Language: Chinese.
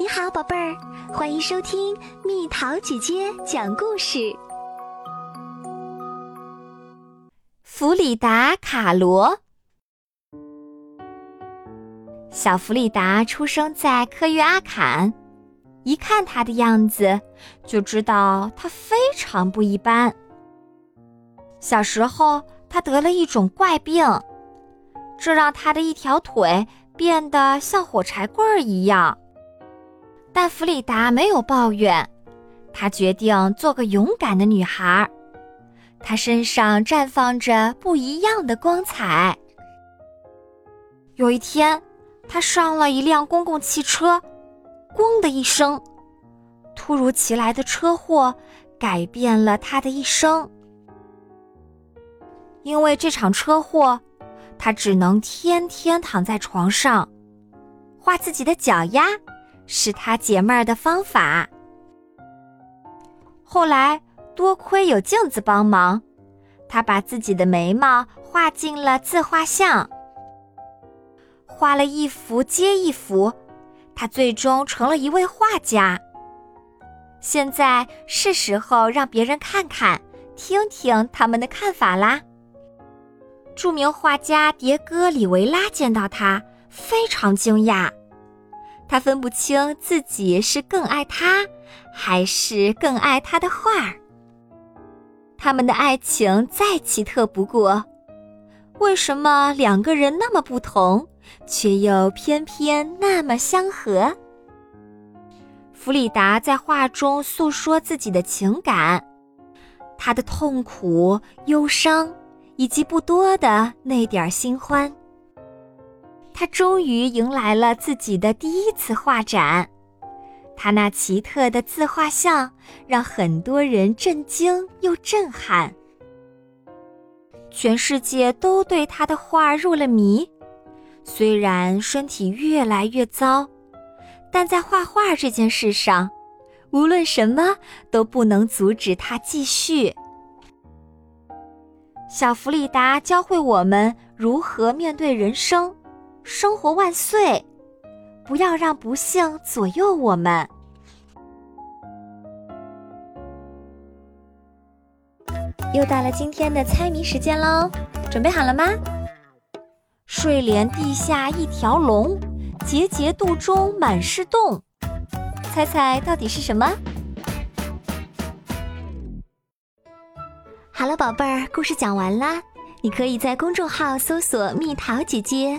你好，宝贝儿，欢迎收听蜜桃姐姐讲故事。弗里达·卡罗，小弗里达出生在科约阿坎，一看他的样子，就知道他非常不一般。小时候，他得了一种怪病，这让他的一条腿变得像火柴棍儿一样。但弗里达没有抱怨，她决定做个勇敢的女孩。她身上绽放着不一样的光彩。有一天，她上了一辆公共汽车，咣的一声，突如其来的车祸改变了她的一生。因为这场车祸，她只能天天躺在床上，画自己的脚丫。是他解闷儿的方法。后来多亏有镜子帮忙，他把自己的眉毛画进了自画像。画了一幅接一幅，他最终成了一位画家。现在是时候让别人看看、听听他们的看法啦。著名画家迭戈·里维拉见到他，非常惊讶。他分不清自己是更爱他，还是更爱他的画儿。他们的爱情再奇特不过，为什么两个人那么不同，却又偏偏那么相合？弗里达在画中诉说自己的情感，他的痛苦、忧伤，以及不多的那点新欢。他终于迎来了自己的第一次画展，他那奇特的自画像让很多人震惊又震撼。全世界都对他的画入了迷。虽然身体越来越糟，但在画画这件事上，无论什么都不能阻止他继续。小弗里达教会我们如何面对人生。生活万岁！不要让不幸左右我们。又到了今天的猜谜时间喽，准备好了吗？睡莲地下一条龙，节节肚中满是洞。猜猜到底是什么？好了，宝贝儿，故事讲完啦。你可以在公众号搜索“蜜桃姐姐”。